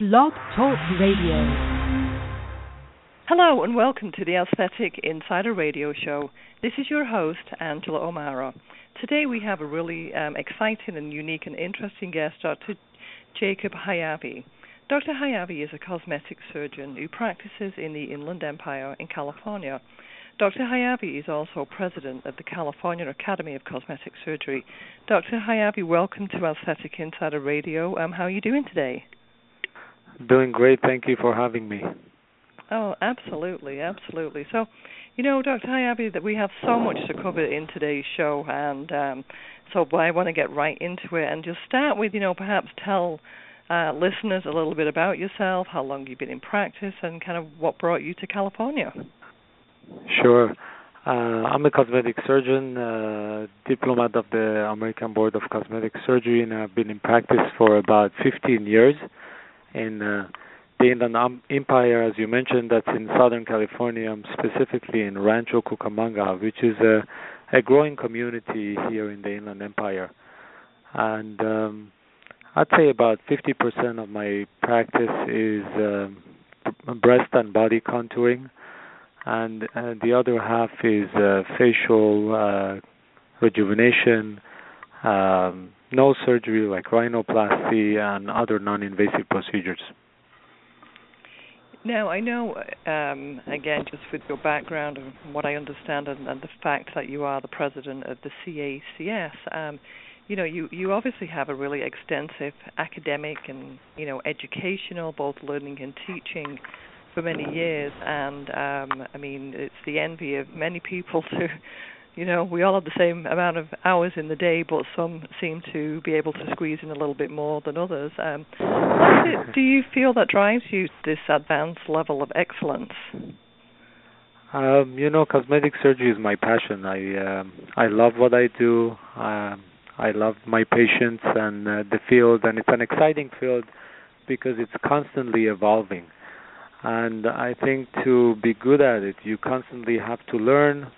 Blog Talk Radio. Hello and welcome to the Aesthetic Insider Radio Show. This is your host, Angela O'Mara. Today we have a really um, exciting and unique and interesting guest, Dr. Jacob Haiavy. Dr. Haiavy is a cosmetic surgeon who practices in the Inland Empire in California. Dr. Haiavy is also president of the California Academy of Cosmetic Surgery. Dr. Haiavy, welcome to Aesthetic Insider Radio. Um, how are you doing today? Doing great. Thank you for having me. Oh, absolutely, absolutely. So, you know, Dr. Haiavy, that we have so much to cover in today's show, and um, so I want to get right into it and just start with, you know, perhaps tell uh, listeners a little bit about yourself, how long you've been in practice, and kind of what brought you to California. Sure. Uh, I'm a cosmetic surgeon, uh, diplomate of the American Board of Cosmetic Surgery, and I've been in practice for about 15 years in uh, the Inland Empire, as you mentioned, that's in Southern California, specifically in Rancho Cucamonga, which is a, a growing community here in the Inland Empire. And um, I'd say about 50% of my practice is uh, breast and body contouring, and uh, the other half is uh, facial uh, rejuvenation, um, nose surgery like rhinoplasty, and other non-invasive procedures. Now, I know, um, again, just with your background and what I understand, and, and, the fact that you are the president of the CACS, um, you know, you you obviously have a really extensive academic and you know educational, both learning and teaching, for many years. And um, I mean, it's the envy of many people to, you know, we all have the same amount of hours in the day, but some seem to be able to squeeze in a little bit more than others. Um, what it, do you feel that drives you this advanced level of excellence? Um, you know, cosmetic surgery is my passion. I um, I love what I do. Um, I love my patients and uh, the field, and it's an exciting field because it's constantly evolving. And I think to be good at it, you constantly have to learn.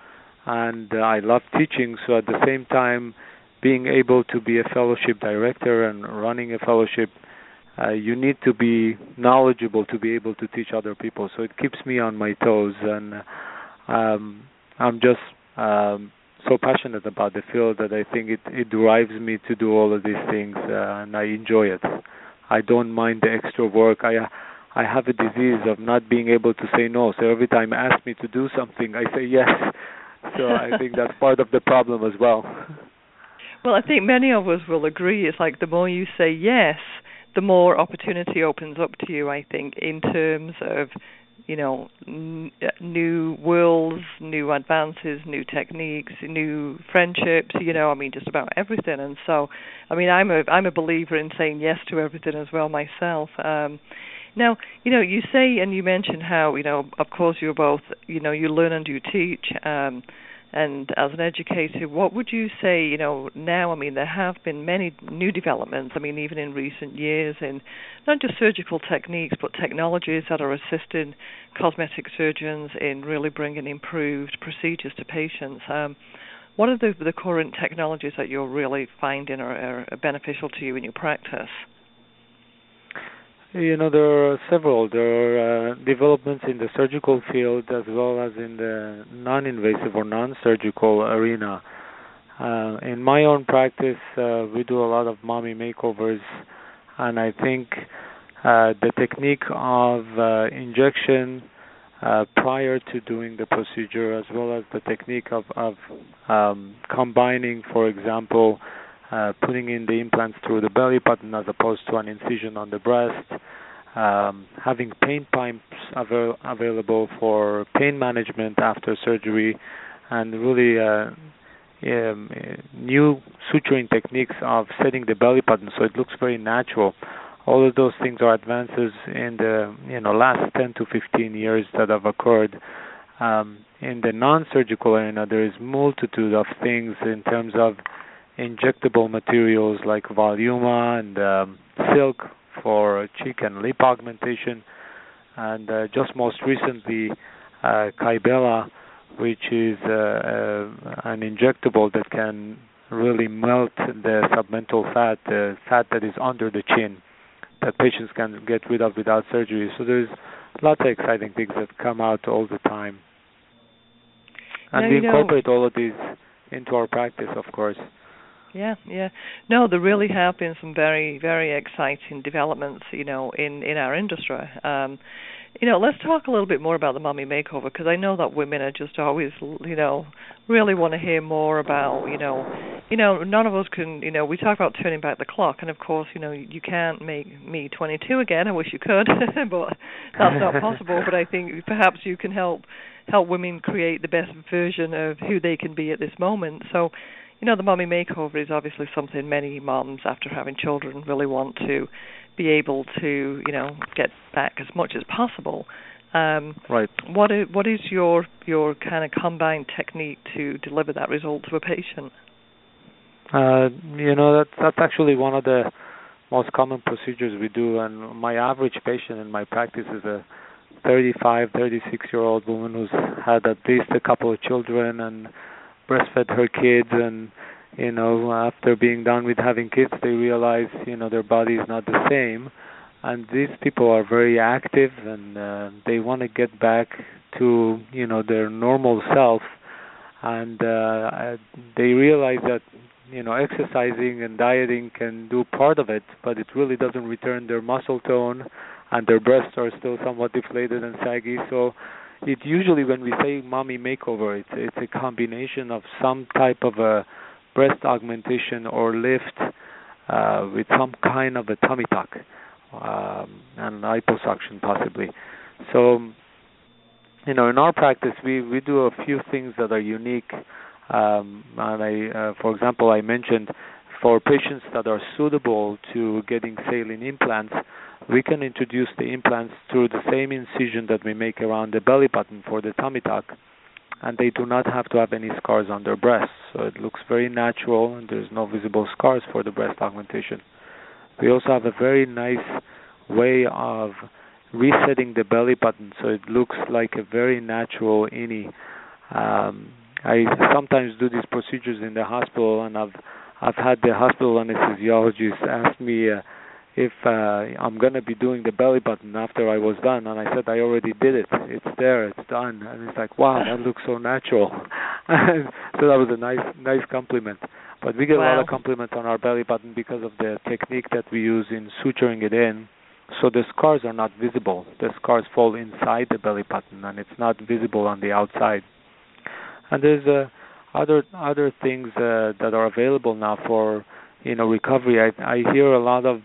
And uh, I love teaching, so at the same time, being able to be a fellowship director and running a fellowship, uh, you need to be knowledgeable to be able to teach other people. So it keeps me on my toes, and um, I'm just um, so passionate about the field that I think it it drives me to do all of these things, uh, and I enjoy it. I don't mind the extra work. I I have a disease of not being able to say no. So every time ask me to do something, I say yes. So I think that's part of the problem as well. Well, I think many of us will agree. It's like the more you say yes, the more opportunity opens up to you. I think in terms of you know n- new worlds new advances new techniques new friendships you know i mean just about everything and so i mean i'm a i'm a believer in saying yes to everything as well myself um now you know you say and you mentioned how you know of course you're both you know you learn and you teach um and as an educator, what would you say, you know, now, I mean, there have been many new developments, I mean, even in recent years, in not just surgical techniques, but technologies that are assisting cosmetic surgeons in really bringing improved procedures to patients. Um, what are the, the current technologies that you're really finding are, are beneficial to you in your practice? You know, there are several. There are uh, developments in the surgical field as well as in the non-invasive or non-surgical arena. Uh, in my own practice, uh, we do a lot of mommy makeovers, and I think uh, the technique of uh, injection uh, prior to doing the procedure, as well as the technique of, of um, combining, for example, uh, putting in the implants through the belly button as opposed to an incision on the breast, um, having pain pumps avail- available for pain management after surgery, and really uh, um, new suturing techniques of setting the belly button so it looks very natural. all of those things are advances in the you know last 10 to 15 years that have occurred. Um, in the non-surgical arena, there is multitude of things in terms of injectable materials like Voluma and um, Silk for cheek and lip augmentation, and uh, just most recently, uh, Kybella, which is uh, uh, an injectable that can really melt the submental fat, the fat that is under the chin, that patients can get rid of without surgery. So there's lots of exciting things that come out all the time. And now, we you know, incorporate all of these into our practice, of course. Yeah, yeah. No, there really have been some very, very exciting developments, you know, in in our industry. Um, you know, let's talk a little bit more about the mommy makeover because I know that women are just always, you know, really want to hear more about, you know, you know, none of us can, you know, we talk about turning back the clock, and of course, you know, you can't make me 22 again. I wish you could, but that's not possible. But I think perhaps you can help help women create the best version of who they can be at this moment. So, you know, the mommy makeover is obviously something many moms, after having children, really want to be able to, you know, get back as much as possible. Um, right. What is what is your your kind of combined technique to deliver that result to a patient? Uh, you know, that's that's actually one of the most common procedures we do, and my average patient in my practice is a 35, 36 year old woman who's had at least a couple of children and breastfed her kids and you know after being done with having kids they realize you know their body is not the same. And these people are very active and uh, they want to get back to you know their normal self. And uh, they realize that you know exercising and dieting can do part of it but it really doesn't return their muscle tone and their breasts are still somewhat deflated and saggy. So it usually when we say mommy makeover it's it's a combination of some type of a breast augmentation or lift uh, with some kind of a tummy tuck um, and liposuction possibly. So, you know, in our practice, we we do a few things that are unique. Um, and I, uh, for example, I mentioned for patients that are suitable to getting saline implants, we can introduce the implants through the same incision that we make around the belly button for the tummy tuck and they do not have to have any scars on their breasts. So it looks very natural, and there's no visible scars for the breast augmentation. We also have a very nice way of resetting the belly button so it looks like a very natural innie. Um, I sometimes do these procedures in the hospital, and I've I've had the hospital anesthesiologist ask me. Uh, if uh, I'm going to be doing the belly button after I was done, and I said I already did it. It's there, it's done, and it's like, wow, that looks so natural. so that was a nice, nice compliment. But we get wow. a lot of compliments on our belly button because of the technique that we use in suturing it in. So the scars are not visible. The scars fall inside the belly button, and it's not visible on the outside. And there's uh, other other things uh, that are available now for you know recovery. I I hear a lot of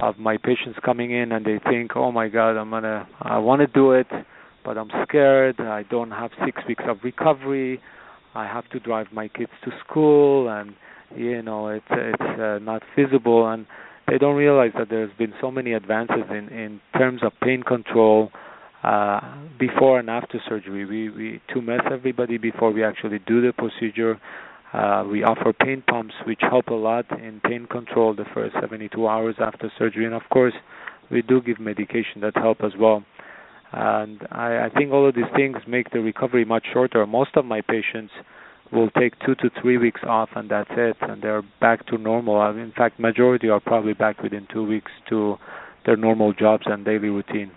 of my patients coming in and they think, "Oh my God, I'm gonna, I want to do it, but I'm scared. I don't have six weeks of recovery. I have to drive my kids to school, and you know, it's it's uh, not feasible." And they don't realize that there's been so many advances in in terms of pain control uh, before and after surgery. We we tumesce everybody before we actually do the procedure. Uh, we offer pain pumps, which help a lot in pain control the first 72 hours after surgery, and of course, we do give medication that help as well. And I, I think all of these things make the recovery much shorter. Most of my patients will take two to three weeks off, and that's it, and they're back to normal. In fact, majority are probably back within two weeks to their normal jobs and daily routine.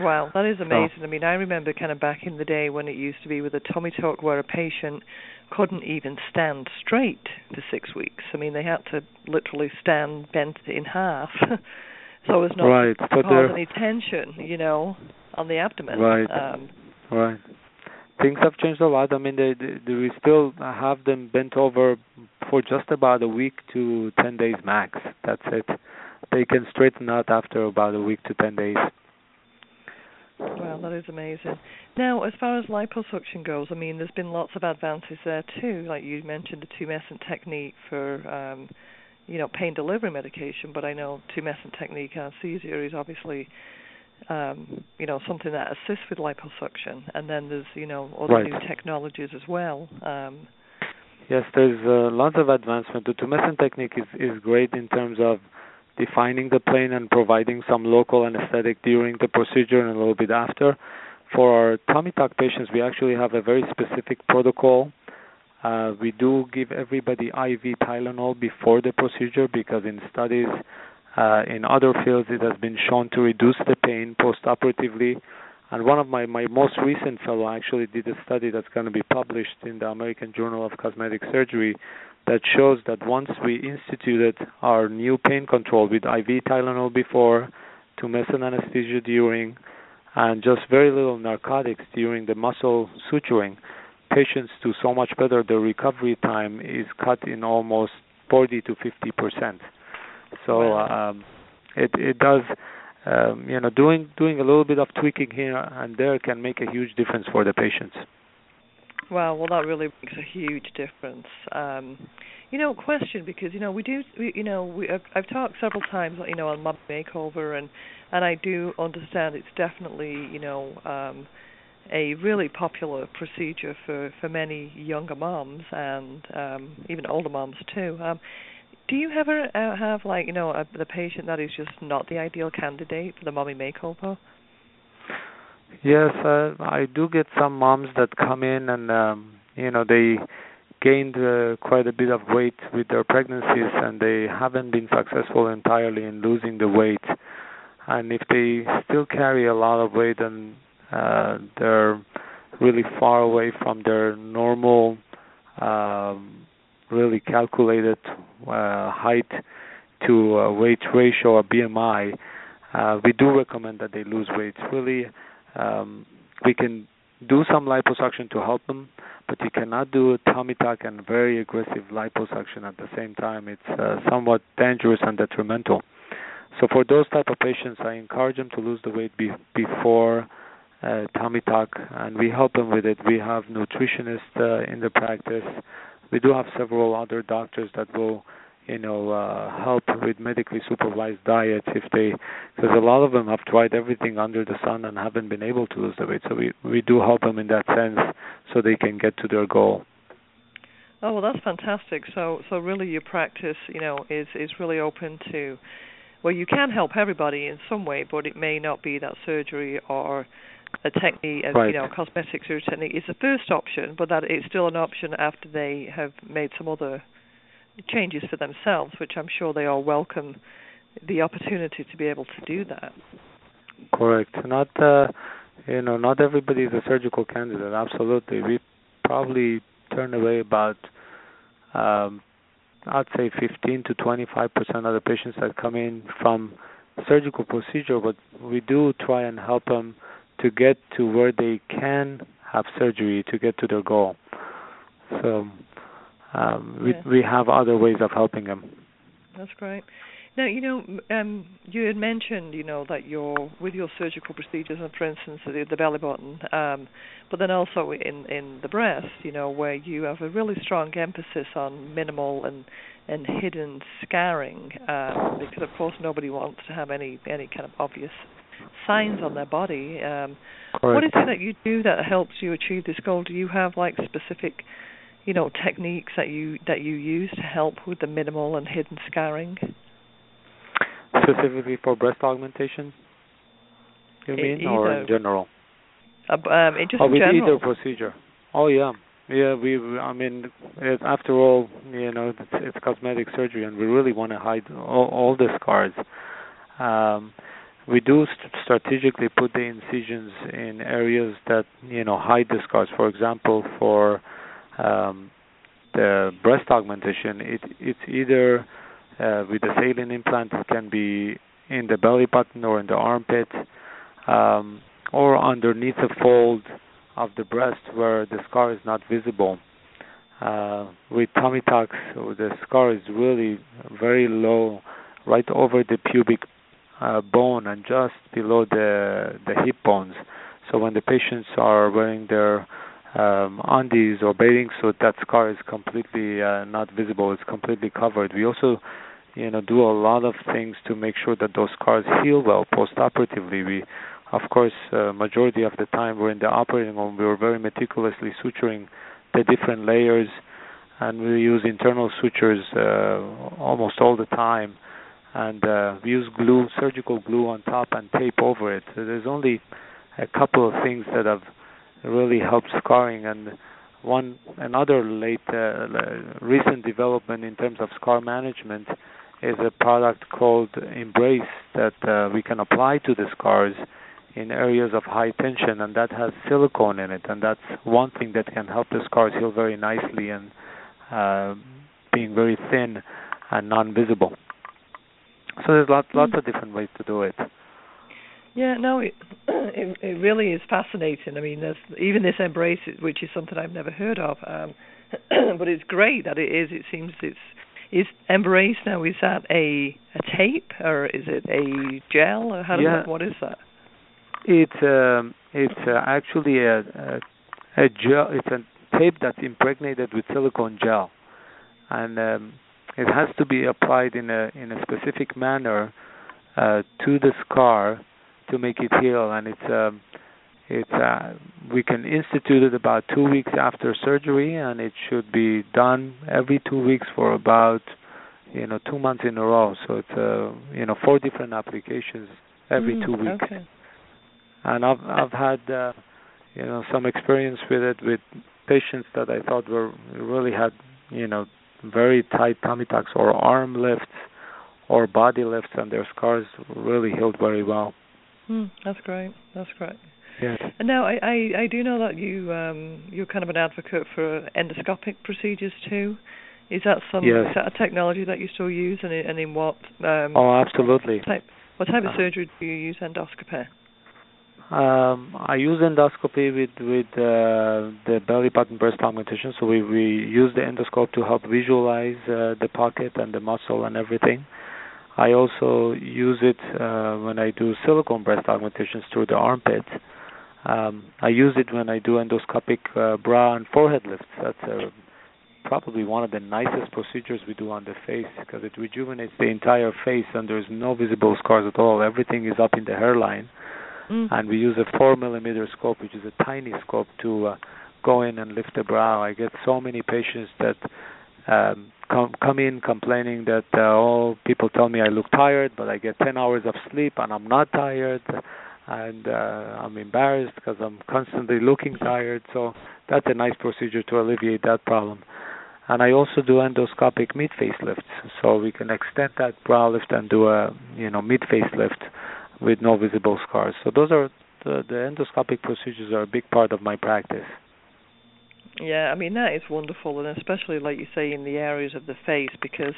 Wow, that is amazing. So, I mean, I remember kind of back in the day when it used to be with a tummy tuck where a patient couldn't even stand straight for six weeks. I mean, they had to literally stand bent in half, so as not right. to so cause any tension, you know, on the abdomen. Right. Um, right. Things have changed a lot. I mean, they, they, they, we still have them bent over for just about a week to ten days max. That's it. They can straighten out after about a week to ten days. Wow, that is amazing. Now, as far as liposuction goes, I mean, there's been lots of advances there too. Like you mentioned, the tumescent technique for, um, you know, pain delivery medication, but I know tumescent technique anesthesia is obviously um, you know, something that assists with liposuction, and then there's you know other right. new technologies as well. Um, yes, there's uh, lots of advancement. The tumescent technique is is great in terms of defining the plane and providing some local anesthetic during the procedure and a little bit after. For our tummy tuck patients, we actually have a very specific protocol. Uh, we do give everybody IV Tylenol before the procedure because in studies uh, in other fields, it has been shown to reduce the pain postoperatively. And one of my, my most recent fellow actually did a study that's going to be published in the American Journal of Cosmetic Surgery that shows that once we instituted our new pain control with IV Tylenol before, tumescent anesthesia during, and just very little narcotics during the muscle suturing, patients do so much better. The recovery time is cut in almost 40 to 50 percent. So um, it it does um, you know doing doing a little bit of tweaking here and there can make a huge difference for the patients. Wow, well that really makes a huge difference. Um, you know, question because you know we do, we, you know, we I've, I've talked several times, you know, on mom makeover, and and I do understand it's definitely, you know, um, a really popular procedure for for many younger moms and um, even older moms too. Um, do you ever uh, have like you know a, the patient that is just not the ideal candidate for the mommy makeover? Yes, uh, I do get some moms that come in and um, you know they gained uh, quite a bit of weight with their pregnancies and they haven't been successful entirely in losing the weight. And if they still carry a lot of weight and uh, they're really far away from their normal um, really calculated uh, height to uh, weight ratio or BMI, uh, we do recommend that they lose weight. Really, um, we can do some liposuction to help them, but you cannot do tummy tuck and very aggressive liposuction at the same time. It's uh, somewhat dangerous and detrimental. So for those type of patients, I encourage them to lose the weight be- before uh, tummy tuck, and we help them with it. We have nutritionists uh, in the practice we do have several other doctors that will you know uh, help with medically supervised diets if they because a lot of them have tried everything under the sun and haven't been able to lose the weight. So we we do help them in that sense so they can get to their goal. Oh well that's fantastic. So so really your practice you know is is really open to well you can help everybody in some way but it may not be that surgery or a technique, right. you know, cosmetic surgery technique is the first option, but that it's still an option after they have made some other changes for themselves, which I'm sure they all welcome the opportunity to be able to do that. Correct. Not, uh, you know, not everybody is a surgical candidate. Absolutely, we probably turn away about, um, I'd say 15 to 25 percent of the patients that come in from surgical procedure, but we do try and help them to get to where they can have surgery to get to their goal. So um, we we have other ways of helping them. That's great. Now you know um, you had mentioned you know that you're with your surgical procedures, and for instance the, the belly button, um, but then also in in the breast, you know where you have a really strong emphasis on minimal and and hidden scarring, um, because of course nobody wants to have any any kind of obvious signs on their body. Um, what is it that you do that helps you achieve this goal? Do you have like specific, you know, techniques that you that you use to help with the minimal and hidden scarring? Specifically for breast augmentation, you mean, either. or in general? Uh, um, just oh, with general. either procedure. Oh yeah, yeah. We, I mean, it, after all, you know, it's, it's cosmetic surgery, and we really want to hide all, all the scars. Um, we do st- strategically put the incisions in areas that you know hide the scars. For example, for um, the breast augmentation, it, it's either uh, with the saline implant, it can be in the belly button or in the armpit, um, or underneath the fold of the breast where the scar is not visible. Uh, with tummy tucks, the scar is really very low, right over the pubic uh, bone and just below the the hip bones. So when the patients are wearing their um, undies or bathing suit, that scar is completely uh, not visible. It's completely covered. We also you know do a lot of things to make sure that those scars heal well post-operatively. We, of course, uh, majority of the time we're in the operating room. We were very meticulously suturing the different layers, and we use internal sutures uh, almost all the time. And uh, we use glue, surgical glue on top, and tape over it. So there's only a couple of things that have really helped scarring and one another late uh, recent development in terms of scar management is a product called Embrace that uh, we can apply to the scars in areas of high tension, and that has silicone in it, and that's one thing that can help the scars heal very nicely and uh, being very thin and non-visible. So there's lots lots of different ways to do it. Yeah, no, it, it, it really is fascinating. I mean, there's even this embrace, which is something I've never heard of, um, but it's great that it is. It seems it's is embrace now. Is that a a tape or is it a gel? Or how does yeah. that? What is that? It's um, it's uh, actually a, a a gel. It's a tape that's impregnated with silicone gel, and um, it has to be applied in a in a specific manner uh, to the scar to make it heal, and it's um, it's uh, we can institute it about two weeks after surgery, and it should be done every two weeks for about you know two months in a row. So it's uh, you know four different applications every mm, two weeks. Okay. And I've I've had uh, you know some experience with it with patients that I thought were really had you know very tight tummy tucks or arm lifts or body lifts, and their scars really healed very well. Mm, that's great. That's great. Yes. And now I, I, I do know that you um, you're kind of an advocate for endoscopic procedures too. Is that some yes. is that a technology that you still use, and in, and in what? Um, oh, absolutely. Type, what type of uh, surgery do you use endoscopy? Um, I use endoscopy with with uh, the belly button breast augmentation. So we we use the endoscope to help visualize uh, the pocket and the muscle and everything. I also use it uh, when I do silicone breast augmentations through the armpit. Um, I use it when I do endoscopic uh, brow and forehead lifts. That's uh, probably one of the nicest procedures we do on the face because it rejuvenates the entire face and there's no visible scars at all. Everything is up in the hairline. Mm. And we use a four millimeter scope, which is a tiny scope, to uh, go in and lift the brow. I get so many patients that um, come come in complaining that uh, oh people tell me I look tired, but I get 10 hours of sleep and I'm not tired, and uh, I'm embarrassed because I'm constantly looking tired. So that's a nice procedure to alleviate that problem. And I also do endoscopic mid face lifts, so we can extend that brow lift and do a you know mid face lift with no visible scars. So those are the, the endoscopic procedures are a big part of my practice. Yeah, I mean that is wonderful, and especially like you say in the areas of the face, because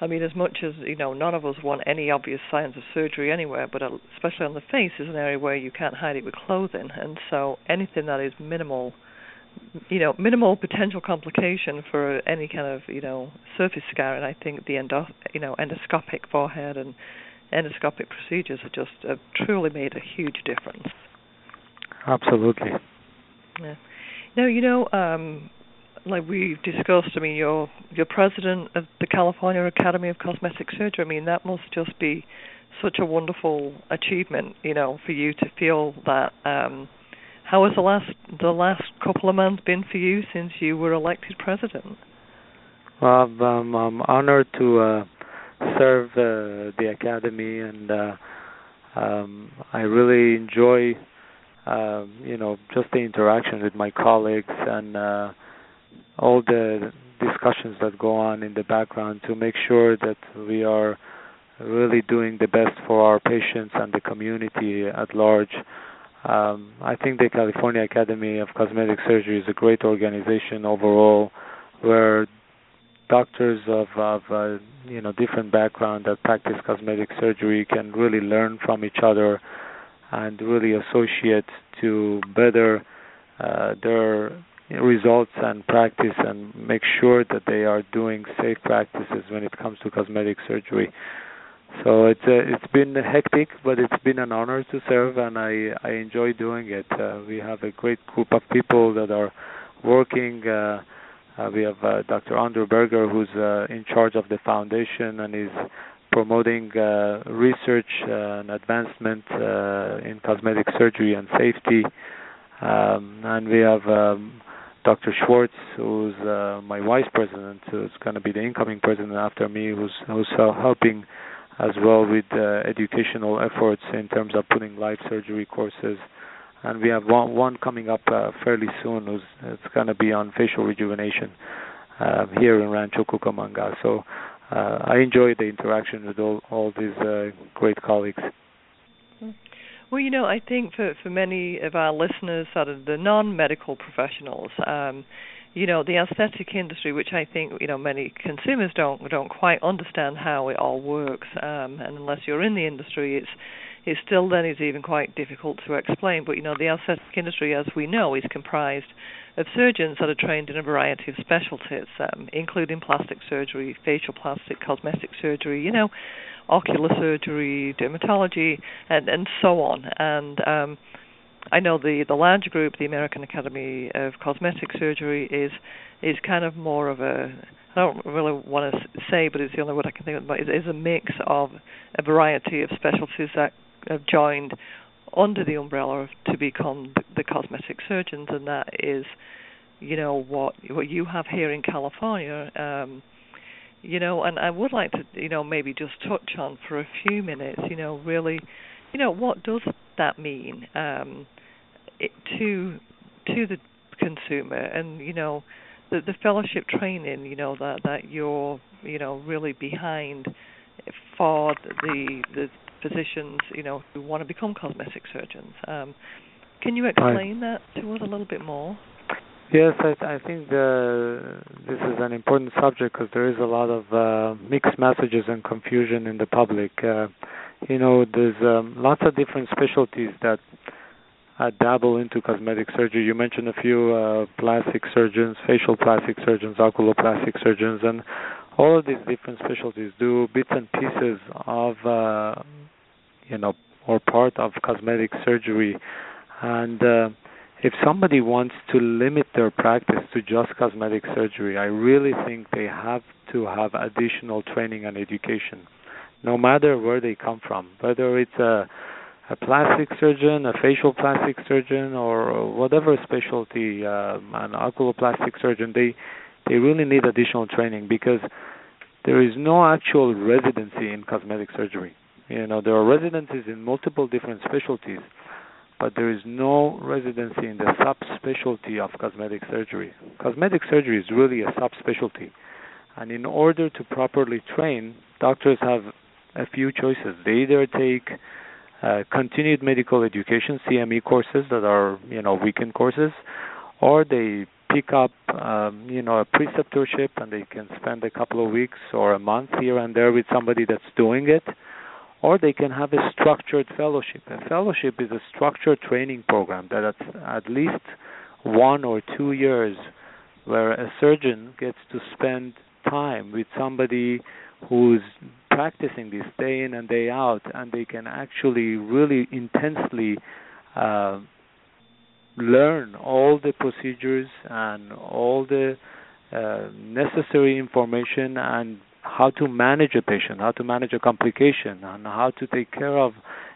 I mean, as much as you know, none of us want any obvious signs of surgery anywhere, but uh, especially on the face is an area where you can't hide it with clothing, and so anything that is minimal, you know, minimal potential complication for any kind of you know surface scarring, I think the endo, you know, endoscopic forehead and endoscopic procedures have just have truly made a huge difference. Absolutely. Yeah. Now, you know, um, like we've discussed, I mean, you're you're president of the California Academy of Cosmetic Surgery. I mean, that must just be such a wonderful achievement, you know, for you to feel that. Um, how has the last the last couple of months been for you since you were elected president? Well, um, I'm honored to uh, serve uh, the academy, and uh, um, I really enjoy um, you know, just the interaction with my colleagues and uh, all the discussions that go on in the background to make sure that we are really doing the best for our patients and the community at large. Um, I think the California Academy of Cosmetic Surgery is a great organization overall, where doctors of, of uh, you know different background that practice cosmetic surgery can really learn from each other and really associate to better uh, their results and practice and make sure that they are doing safe practices when it comes to cosmetic surgery. So it's uh, it's been hectic, but it's been an honor to serve, and I I enjoy doing it. Uh, we have a great group of people that are working uh, Uh, we have uh, Dr. Andrew Berger, who's uh, in charge of the foundation and is promoting uh, research and advancement uh, in cosmetic surgery and safety. Um, and we have um, Dr. Schwartz, who's uh, my vice president, who's going to be the incoming president after me, who's who's helping as well with uh, educational efforts in terms of putting live surgery courses. And we have one one coming up uh, fairly soon. Who's it's going to be on facial rejuvenation uh, here in Rancho Cucamonga. So uh, I enjoy the interaction with all all these uh, great colleagues. Well, you know, I think for for many of our listeners, sort of the non-medical professionals, um, you know, the aesthetic industry, which I think you know many consumers don't don't quite understand how it all works, um, and unless you're in the industry, it's it still then is even quite difficult to explain. But you know, the aesthetic industry, as we know, is comprised of surgeons that are trained in a variety of specialties, um, including plastic surgery, facial plastic, cosmetic surgery. You know, ocular surgery, dermatology, and and so on. And um, I know the the large group, the American Academy of Cosmetic Surgery, is is kind of more of a I don't really want to say, but it's the only word I can think of. But it is a mix of a variety of specialties that have joined under the umbrella of, to become the, cosmetic surgeons, and that is, you know, what what you have here in California. Um, you know, and I would like to, you know, maybe just touch on for a few minutes, you know, really, you know, what does that mean um, it, to to the consumer, and you know, the the fellowship training, you know, that that you're, you know, really behind for the the physicians, you know, who want to become cosmetic surgeons. Um, can you explain that to us a little bit more? Yes, I, I think the, this is an important subject because there is a lot of uh, mixed messages and confusion in the public. Uh, you know, there's um, lots of different specialties that uh, dabble into cosmetic surgery. You mentioned a few uh, plastic surgeons, facial plastic surgeons, oculoplastic surgeons, and all of these different specialties do bits and pieces of, uh, you know, or part of cosmetic surgery. And uh, if somebody wants to limit their practice to just cosmetic surgery, I really think they have to have additional training and education, no matter where they come from, whether it's a a plastic surgeon, a facial plastic surgeon, or whatever specialty, um, an oculoplastic surgeon, they they really need additional training because there is no actual residency in cosmetic surgery. You know, there are residencies in multiple different specialties, but there is no residency in the subspecialty of cosmetic surgery. Cosmetic surgery is really a subspecialty, and in order to properly train, doctors have a few choices. They either take uh, continued medical education (CME) courses that are you know weekend courses, or they pick up um, you know a preceptorship and they can spend a couple of weeks or a month here and there with somebody that's doing it or they can have a structured fellowship. A fellowship is a structured training program that at, at least one or two years where a surgeon gets to spend time with somebody who's practicing this day in and day out and they can actually really intensely uh, learn all the procedures and all the uh, necessary information and how to manage a patient, how to manage a complication, and how to take care of,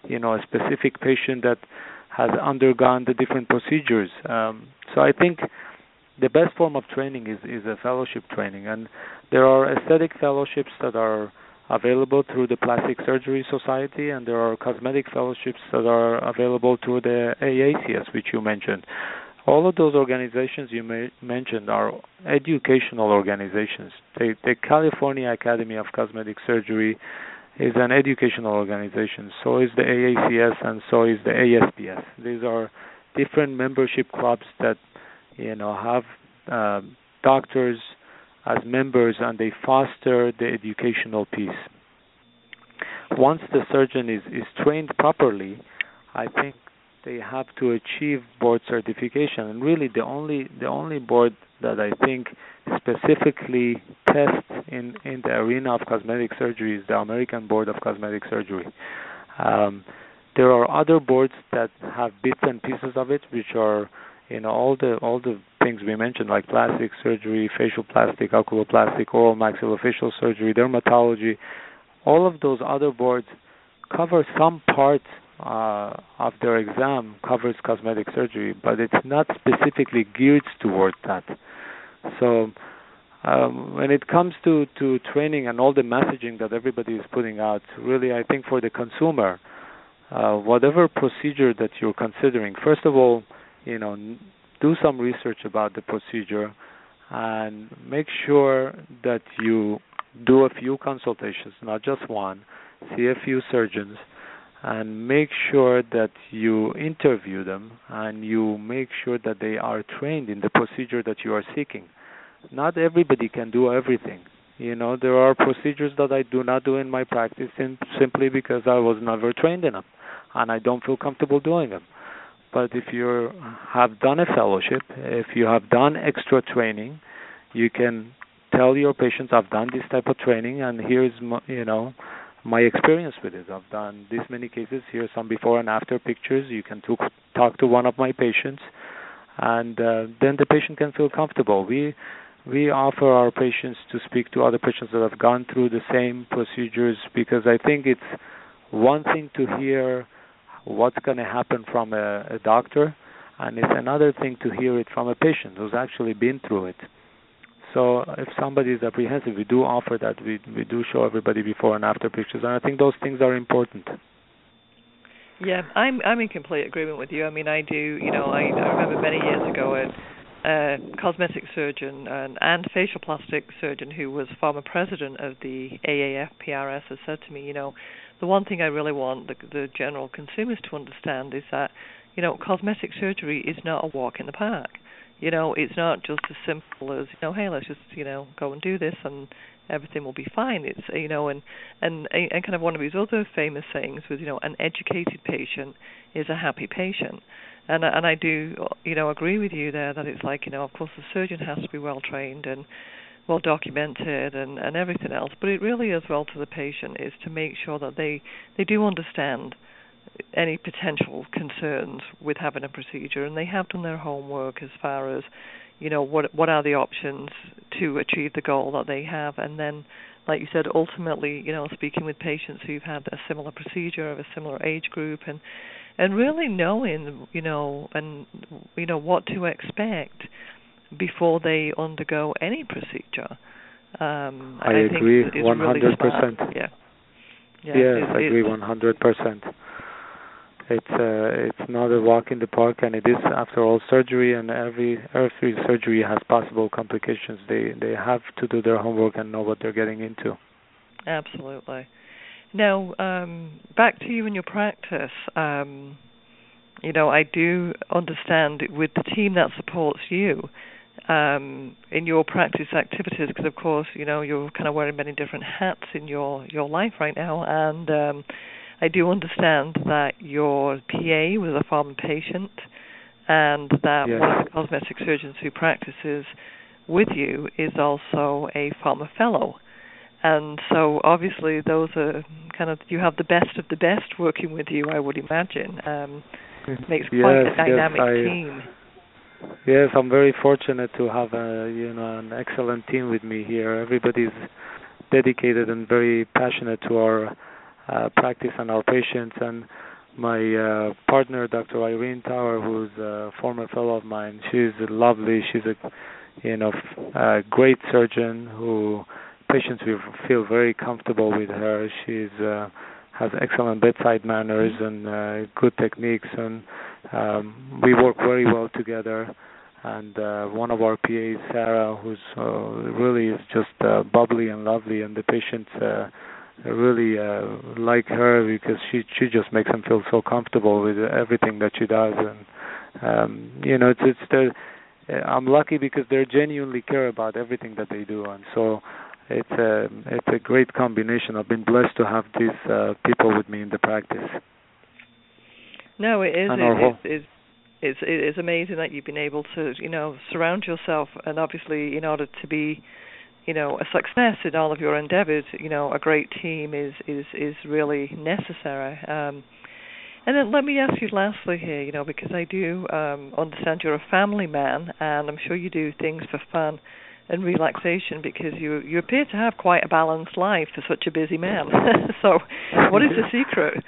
you know, a specific patient that has undergone the different procedures. Um, so I think the best form of training is is a fellowship training, and there are aesthetic fellowships that are available through the Plastic Surgery Society, and there are cosmetic fellowships that are available through the AACS, which you mentioned. All of those organizations you mentioned are educational organizations. The, the California Academy of Cosmetic Surgery is an educational organization. So is the AACS and so is the ASPS. These are different membership clubs that you know have uh, doctors as members and they foster the educational piece. Once the surgeon is, is trained properly, I think they have to achieve board certification and really the only the only board that I think specifically tests in in the arena of cosmetic surgery is the American Board of Cosmetic Surgery. Um, there are other boards that have bits and pieces of it, which are you know all the all the things we mentioned, like plastic surgery, facial plastic, oculoplastic, oral maxillofacial surgery, dermatology, all of those other boards cover some part uh, of their exam covers cosmetic surgery, but it's not specifically geared towards that. So um, when it comes to, to training and all the messaging that everybody is putting out, really, I think for the consumer, uh, whatever procedure that you're considering, first of all, you know, do some research about the procedure and make sure that you do a few consultations, not just one, see a few surgeons, and make sure that you interview them and you make sure that they are trained in the procedure that you are seeking. Not everybody can do everything. You know, there are procedures that I do not do in my practice simply because I was never trained in them and I don't feel comfortable doing them. But if you have done a fellowship, if you have done extra training, you can tell your patients, "I've done this type of training, and here's you know my experience with it. I've done this many cases. Here's some before and after pictures. You can talk talk to one of my patients, and uh, then the patient can feel comfortable. We we offer our patients to speak to other patients that have gone through the same procedures because I think it's one thing to hear what's going to happen from a, a doctor, and it's another thing to hear it from a patient who's actually been through it. So if somebody is apprehensive, we do offer that. We we do show everybody before and after pictures, and I think those things are important. Yeah, I'm I'm in complete agreement with you. I mean, I do. You know, I, I remember many years ago a, a cosmetic surgeon and, and facial plastic surgeon who was former president of the AAF PRS has said to me, you know, the one thing I really want the, the general consumers to understand is that, you know, cosmetic surgery is not a walk in the park you know, it's not just as simple as you know, hey, let's just you know go and do this and everything will be fine. It's you know, and and and kind of one of his other famous sayings was you know, an educated patient is a happy patient. And and I do you know agree with you there that it's like you know, of course the surgeon has to be well trained and well documented and and everything else, but it really as well to the patient is to make sure that they they do understand any potential concerns with having a procedure, and they have done their homework as far as you know what what are the options to achieve the goal that they have, and then, like you said, ultimately, you know, speaking with patients who've had a similar procedure of a similar age group, and and really knowing, you know, and you know what to expect before they undergo any procedure. Um, I, I agree, one hundred percent. Yeah. Yeah, yes, I agree one hundred percent it's uh, it's not a walk in the park, and it is after all surgery, and every every surgery has possible complications. They they have to do their homework and know what they're getting into. Absolutely. Now, um, back to you and your practice. Um, you know, I do understand with the team that supports you um, in your practice activities, because of course, you know, you're kind of wearing many different hats in your your life right now, and um, I do understand that your PA was a former patient and that yes. one of the cosmetic surgeons who practices with you is also a former fellow. And so obviously those are kind of you have the best of the best working with you, I would imagine. Um, makes yes, quite a dynamic yes, I, team. Yes, I'm very fortunate to have a you know an excellent team with me here. Everybody's dedicated and very passionate to our uh, practice on our patients. And my uh, partner, Dr. Irene Tower, who's a former fellow of mine, she's lovely. She's a you know a great surgeon who patients will feel very comfortable with her. She's uh, has excellent bedside manners and uh, good techniques, and um, we work very well together. And uh, one of our PAs, Sarah, who's uh, really is just uh, bubbly and lovely, and the patients uh, really uh, like her because she she just makes them feel so comfortable with everything that she does and um you know it's it's the I'm lucky because they genuinely care about everything that they do and so it's a it's a great combination. I've been blessed to have these uh, people with me in the practice. No, it is. It, it's, it's it's amazing that you've been able to you know surround yourself and obviously in order to be you know a success in all of your endeavors you know a great team is is is really necessary um, And then let me ask you lastly here, you know, because I do um, understand you're a family man, and I'm sure you do things for fun and relaxation because you you appear to have quite a balanced life for such a busy man. so, what is the secret?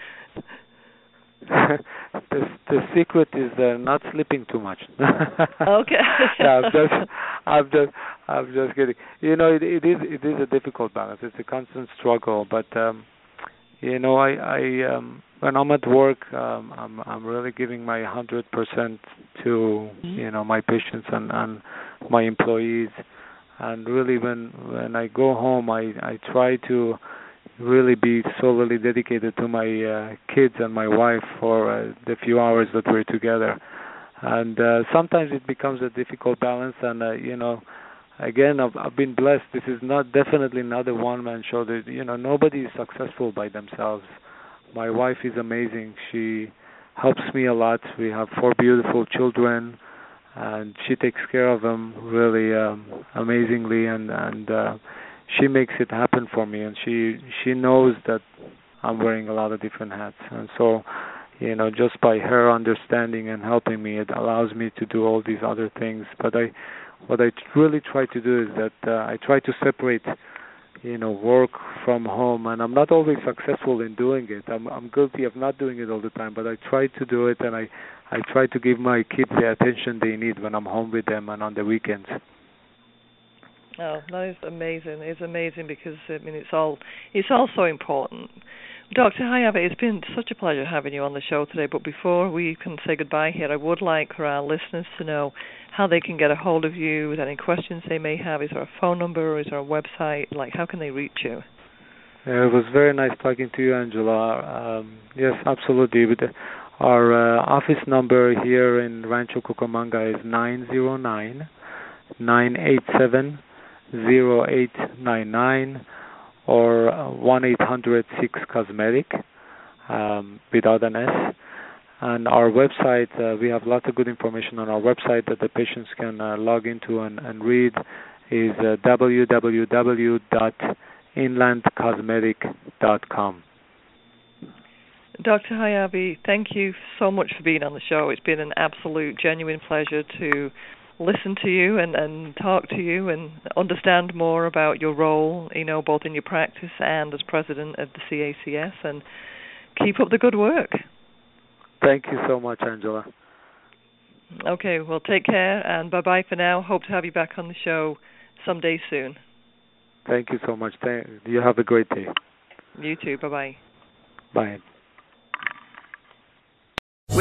the the secret is uh, not sleeping too much. okay. yeah, I'm just I'm just I'm just kidding. You know, it, it is it is a difficult balance. It's a constant struggle, but um you know, I I um when I'm at work, um I'm I'm really giving my 100% to, mm-hmm. you know, my patients and and my employees. And really when when I go home, I I try to really be solely dedicated to my uh, kids and my wife for uh, the few hours that we're together. And uh, sometimes it becomes a difficult balance, and uh, you know, again, I've, I've been blessed. This is not definitely not a one-man show. That you know, nobody is successful by themselves. My wife is amazing. She helps me a lot. We have four beautiful children, and she takes care of them really um, amazingly, and and uh, she makes it happen for me and she she knows that I'm wearing a lot of different hats. And so you know just by her understanding and helping me it allows me to do all these other things. But I what I really try to do is that uh, I try to separate you know work from home. And I'm not always successful in doing it. I'm I'm guilty of not doing it all the time but I try to do it and I I try to give my kids the attention they need when I'm home with them and on the weekends Oh, that is amazing. It's amazing because I mean it's all it's all so important. Dr. Haiavy, it's been such a pleasure having you on the show today. But before we can say goodbye here, I would like for our listeners to know how they can get a hold of you with any questions they may have. Is there a phone number or is there a website? Like, how can they reach you? Yeah, it was very nice talking to you, Angela. Um, yes, absolutely. The, our uh, office number here in Rancho Cucamonga is nine zero nine nine eight seven 0899 or 1-800-6-COSMETIC um, without an S. And our website, uh, we have lots of good information on our website that the patients can uh, log into and, and read is uh, www.inlandcosmetic.com. Dr. Haiavy, thank you so much for being on the show. It's been an absolute, genuine pleasure to listen to you and, and talk to you and understand more about your role, you know, both in your practice and as president of the CACS and keep up the good work. Thank you so much, Angela. Okay, well, take care and bye bye for now. Hope to have you back on the show someday soon. Thank you so much. Thank, you have a great day. You too. Bye bye. Bye.